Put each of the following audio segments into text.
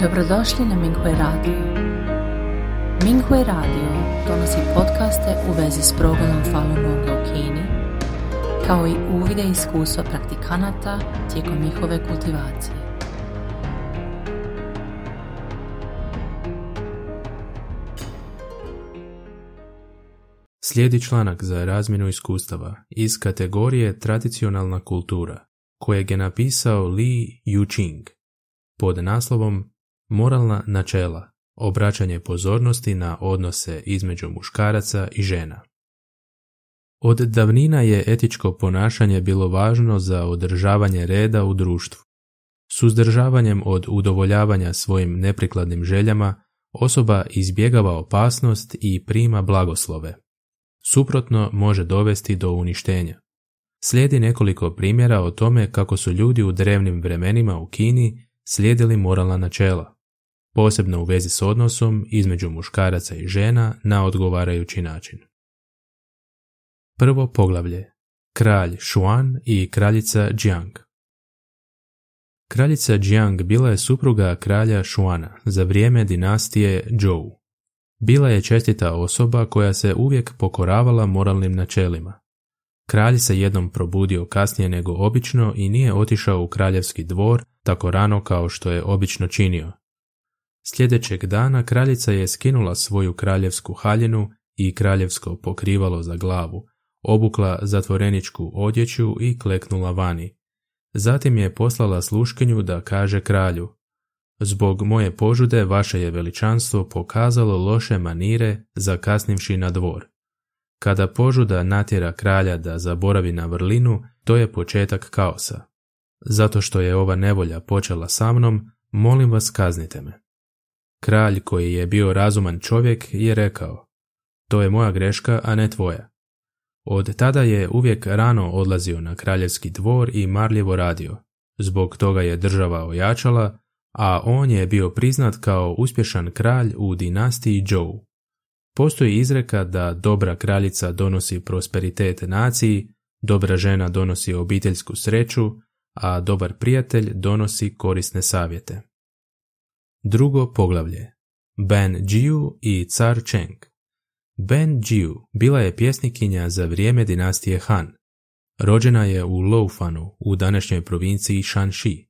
Dobrodošli na Minghui Radio. Minghui Radio donosi podcaste u vezi s progledom Falun Gonga u Kini, kao i uvide iskustva praktikanata tijekom njihove kultivacije. Slijedi članak za razmjenu iskustava iz kategorije Tradicionalna kultura, kojeg je napisao Li Yuqing pod naslovom Moralna načela, obraćanje pozornosti na odnose između muškaraca i žena. Od davnina je etičko ponašanje bilo važno za održavanje reda u društvu. Suzdržavanjem od udovoljavanja svojim neprikladnim željama osoba izbjegava opasnost i prima blagoslove. Suprotno može dovesti do uništenja. Slijedi nekoliko primjera o tome kako su ljudi u drevnim vremenima u Kini slijedili moralna načela, posebno u vezi s odnosom između muškaraca i žena na odgovarajući način. Prvo poglavlje. Kralj Xuan i kraljica Jiang. Kraljica Jiang bila je supruga kralja Xuana za vrijeme dinastije Zhou. Bila je čestita osoba koja se uvijek pokoravala moralnim načelima. Kralj se jednom probudio kasnije nego obično i nije otišao u kraljevski dvor tako rano kao što je obično činio. Sljedećeg dana kraljica je skinula svoju kraljevsku haljinu i kraljevsko pokrivalo za glavu, obukla zatvoreničku odjeću i kleknula vani. Zatim je poslala sluškinju da kaže kralju, Zbog moje požude vaše je veličanstvo pokazalo loše manire zakasnivši na dvor. Kada požuda natjera kralja da zaboravi na vrlinu, to je početak kaosa. Zato što je ova nevolja počela sa mnom, molim vas kaznite me. Kralj koji je bio razuman čovjek je rekao, to je moja greška, a ne tvoja. Od tada je uvijek rano odlazio na kraljevski dvor i marljivo radio. Zbog toga je država ojačala, a on je bio priznat kao uspješan kralj u dinastiji Zhou. Postoji izreka da dobra kraljica donosi prosperitet naciji, dobra žena donosi obiteljsku sreću, a dobar prijatelj donosi korisne savjete. Drugo poglavlje Ben Jiu i car Cheng Ben Jiu bila je pjesnikinja za vrijeme dinastije Han. Rođena je u Loufanu u današnjoj provinciji Shanxi.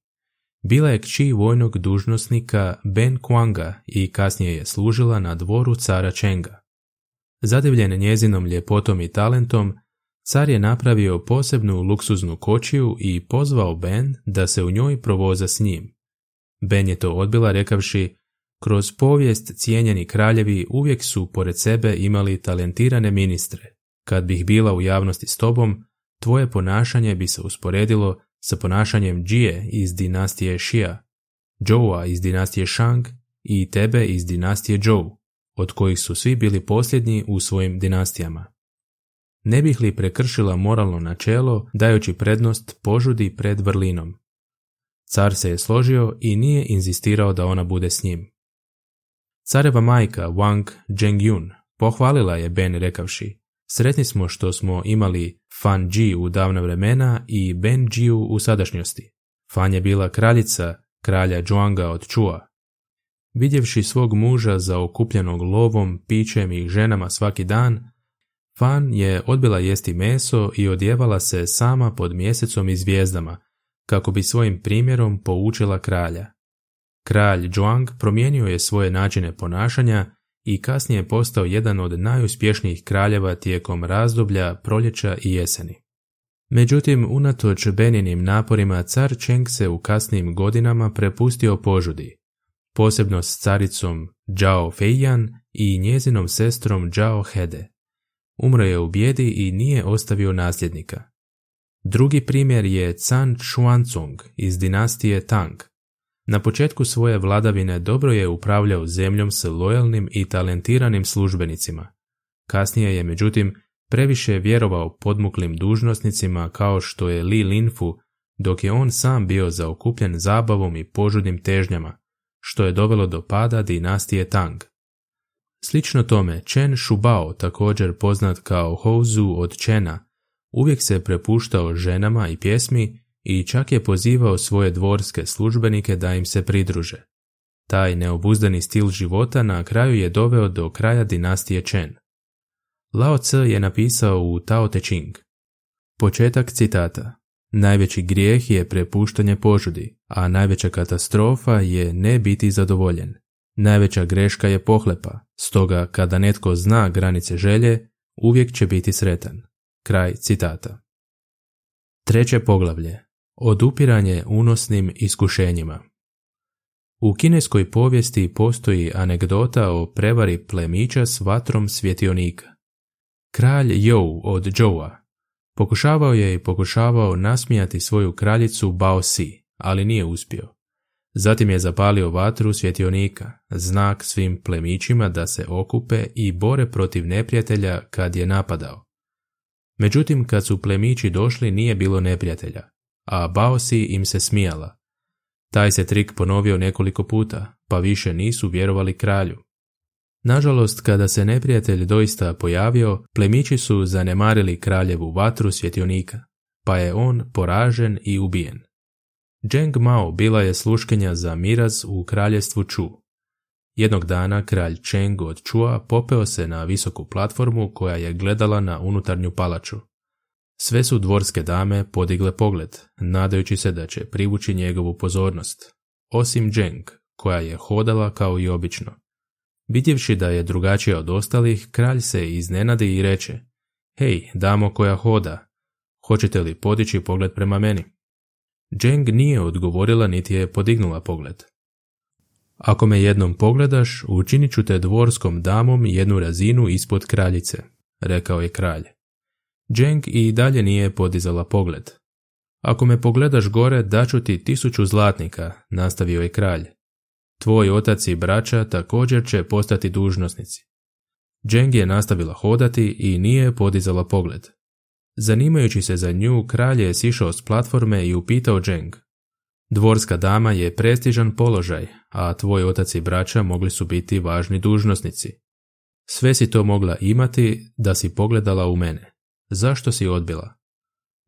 Bila je kći vojnog dužnosnika Ben Kuanga i kasnije je služila na dvoru cara Chenga. Zadivljen njezinom ljepotom i talentom, car je napravio posebnu luksuznu kočiju i pozvao Ben da se u njoj provoza s njim. Ben je to odbila rekavši, kroz povijest cijenjeni kraljevi uvijek su pored sebe imali talentirane ministre. Kad bih bila u javnosti s tobom, tvoje ponašanje bi se usporedilo sa ponašanjem Džije iz dinastije Shia, Joua iz dinastije Shang i tebe iz dinastije Zhou, od kojih su svi bili posljednji u svojim dinastijama. Ne bih li prekršila moralno načelo dajući prednost požudi pred vrlinom? Car se je složio i nije inzistirao da ona bude s njim. Careva majka Wang Zhengyun pohvalila je Ben rekavši Sretni smo što smo imali Fan Ji u davna vremena i Ben Jiu u sadašnjosti. Fan je bila kraljica kralja Zhuanga od Chua. Vidjevši svog muža zaokupljenog lovom, pićem i ženama svaki dan, Fan je odbila jesti meso i odjevala se sama pod mjesecom i zvijezdama, kako bi svojim primjerom poučila kralja. Kralj Zhuang promijenio je svoje načine ponašanja i kasnije postao jedan od najuspješnijih kraljeva tijekom razdoblja proljeća i jeseni. Međutim, unatoč Beninim naporima, car Cheng se u kasnim godinama prepustio požudi, posebno s caricom Zhao Feiyan i njezinom sestrom Zhao Hede. Umro je u bijedi i nije ostavio nasljednika. Drugi primjer je Can Xuanzong iz dinastije Tang, na početku svoje vladavine dobro je upravljao zemljom s lojalnim i talentiranim službenicima. Kasnije je, međutim, previše vjerovao podmuklim dužnosnicima kao što je Li Linfu, dok je on sam bio zaokupljen zabavom i požudnim težnjama, što je dovelo do pada dinastije Tang. Slično tome, Chen Shubao, također poznat kao Houzu od Chena, uvijek se prepuštao ženama i pjesmi i čak je pozivao svoje dvorske službenike da im se pridruže. Taj neobuzdani stil života na kraju je doveo do kraja dinastije Chen. Lao Tse je napisao u Tao Te Ching. Početak citata. Najveći grijeh je prepuštanje požudi, a najveća katastrofa je ne biti zadovoljen. Najveća greška je pohlepa, stoga kada netko zna granice želje, uvijek će biti sretan. Kraj citata. Treće poglavlje. Odupiranje unosnim iskušenjima. U kineskoj povijesti postoji anegdota o prevari plemića s vatrom svjetionika. Kralj Jou od Joua pokušavao je i pokušavao nasmijati svoju kraljicu Bao Si, ali nije uspio. Zatim je zapalio vatru svjetionika, znak svim plemićima da se okupe i bore protiv neprijatelja kad je napadao. Međutim, kad su plemići došli nije bilo neprijatelja, a Baosi im se smijala. Taj se trik ponovio nekoliko puta, pa više nisu vjerovali kralju. Nažalost, kada se neprijatelj doista pojavio, plemići su zanemarili kraljevu vatru svjetionika, pa je on poražen i ubijen. Zheng Mao bila je sluškenja za miraz u kraljestvu Chu. Jednog dana kralj Cheng od Chua popeo se na visoku platformu koja je gledala na unutarnju palaču. Sve su dvorske dame podigle pogled, nadajući se da će privući njegovu pozornost, osim Zheng, koja je hodala kao i obično. Vidjevši da je drugačija od ostalih, kralj se iznenadi i reče, Hej, damo koja hoda, hoćete li podići pogled prema meni? Jeng nije odgovorila niti je podignula pogled. Ako me jednom pogledaš, učinit ću te dvorskom damom jednu razinu ispod kraljice, rekao je kralj. Jeng i dalje nije podizala pogled. Ako me pogledaš gore, daću ti tisuću zlatnika, nastavio je kralj. Tvoj otac i braća također će postati dužnosnici. Jeng je nastavila hodati i nije podizala pogled. Zanimajući se za nju, kralj je sišao s platforme i upitao Jeng. Dvorska dama je prestižan položaj, a tvoj otac i braća mogli su biti važni dužnosnici. Sve si to mogla imati da si pogledala u mene. Zašto si odbila?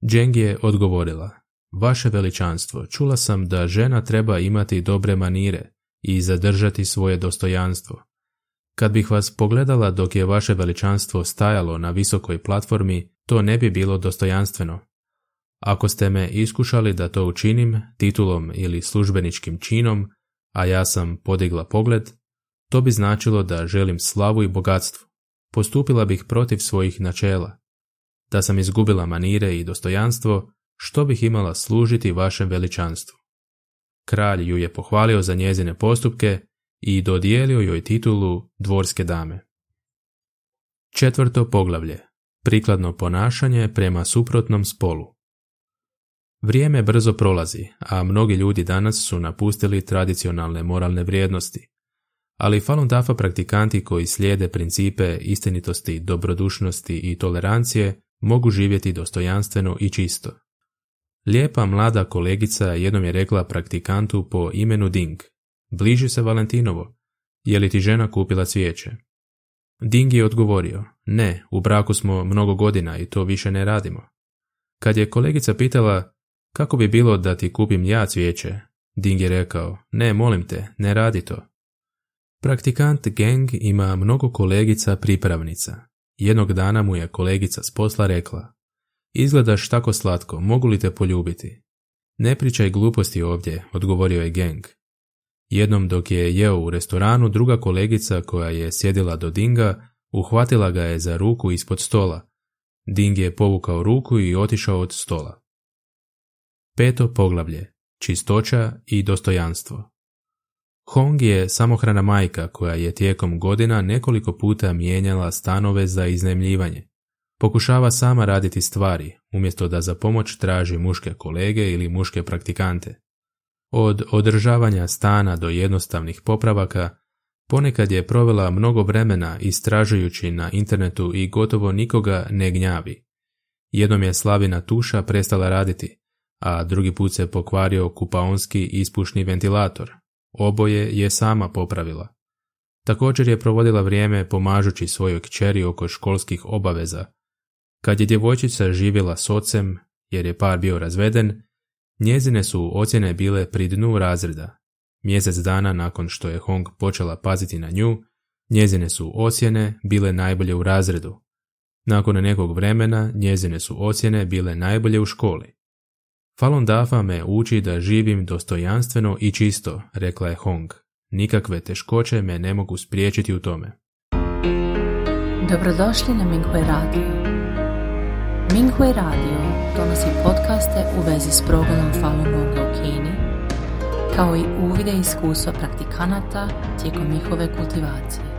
Jeng je odgovorila. Vaše veličanstvo, čula sam da žena treba imati dobre manire i zadržati svoje dostojanstvo. Kad bih vas pogledala dok je vaše veličanstvo stajalo na visokoj platformi, to ne bi bilo dostojanstveno. Ako ste me iskušali da to učinim titulom ili službeničkim činom, a ja sam podigla pogled, to bi značilo da želim slavu i bogatstvo. Postupila bih protiv svojih načela. Da sam izgubila manire i dostojanstvo, što bih imala služiti vašem veličanstvu. Kralj ju je pohvalio za njezine postupke i dodijelio joj titulu dvorske dame. Četvrto poglavlje. Prikladno ponašanje prema suprotnom spolu. Vrijeme brzo prolazi, a mnogi ljudi danas su napustili tradicionalne moralne vrijednosti. Ali Falun Dafa praktikanti koji slijede principe istinitosti, dobrodušnosti i tolerancije mogu živjeti dostojanstveno i čisto. Lijepa mlada kolegica jednom je rekla praktikantu po imenu Ding, bliži se Valentinovo, je li ti žena kupila cvijeće? Ding je odgovorio, ne, u braku smo mnogo godina i to više ne radimo. Kad je kolegica pitala kako bi bilo da ti kupim ja cvijeće, Ding je rekao, ne, molim te, ne radi to. Praktikant Geng ima mnogo kolegica pripravnica. Jednog dana mu je kolegica s posla rekla, izgledaš tako slatko, mogu li te poljubiti? Ne pričaj gluposti ovdje, odgovorio je Geng. Jednom dok je jeo u restoranu, druga kolegica koja je sjedila do Dinga, uhvatila ga je za ruku ispod stola. Ding je povukao ruku i otišao od stola. Peto poglavlje. Čistoća i dostojanstvo. Hong je samohrana majka koja je tijekom godina nekoliko puta mijenjala stanove za iznajmljivanje. Pokušava sama raditi stvari, umjesto da za pomoć traži muške kolege ili muške praktikante. Od održavanja stana do jednostavnih popravaka, ponekad je provela mnogo vremena istražujući na internetu i gotovo nikoga ne gnjavi. Jednom je slavina tuša prestala raditi, a drugi put se pokvario kupaonski ispušni ventilator. Oboje je sama popravila. Također je provodila vrijeme pomažući svojoj kćeri oko školskih obaveza. Kad je djevojčica živjela s ocem, jer je par bio razveden, njezine su ocjene bile pri dnu razreda. Mjesec dana nakon što je Hong počela paziti na nju, njezine su ocjene bile najbolje u razredu. Nakon nekog vremena njezine su ocjene bile najbolje u školi. Falun Dafa me uči da živim dostojanstveno i čisto, rekla je Hong. Nikakve teškoće me ne mogu spriječiti u tome. Dobrodošli na Minghui Radio. Minghui Radio donosi podcaste u vezi s progledom Falun Gonga u Kini, kao i uvide iskustva praktikanata tijekom njihove kultivacije.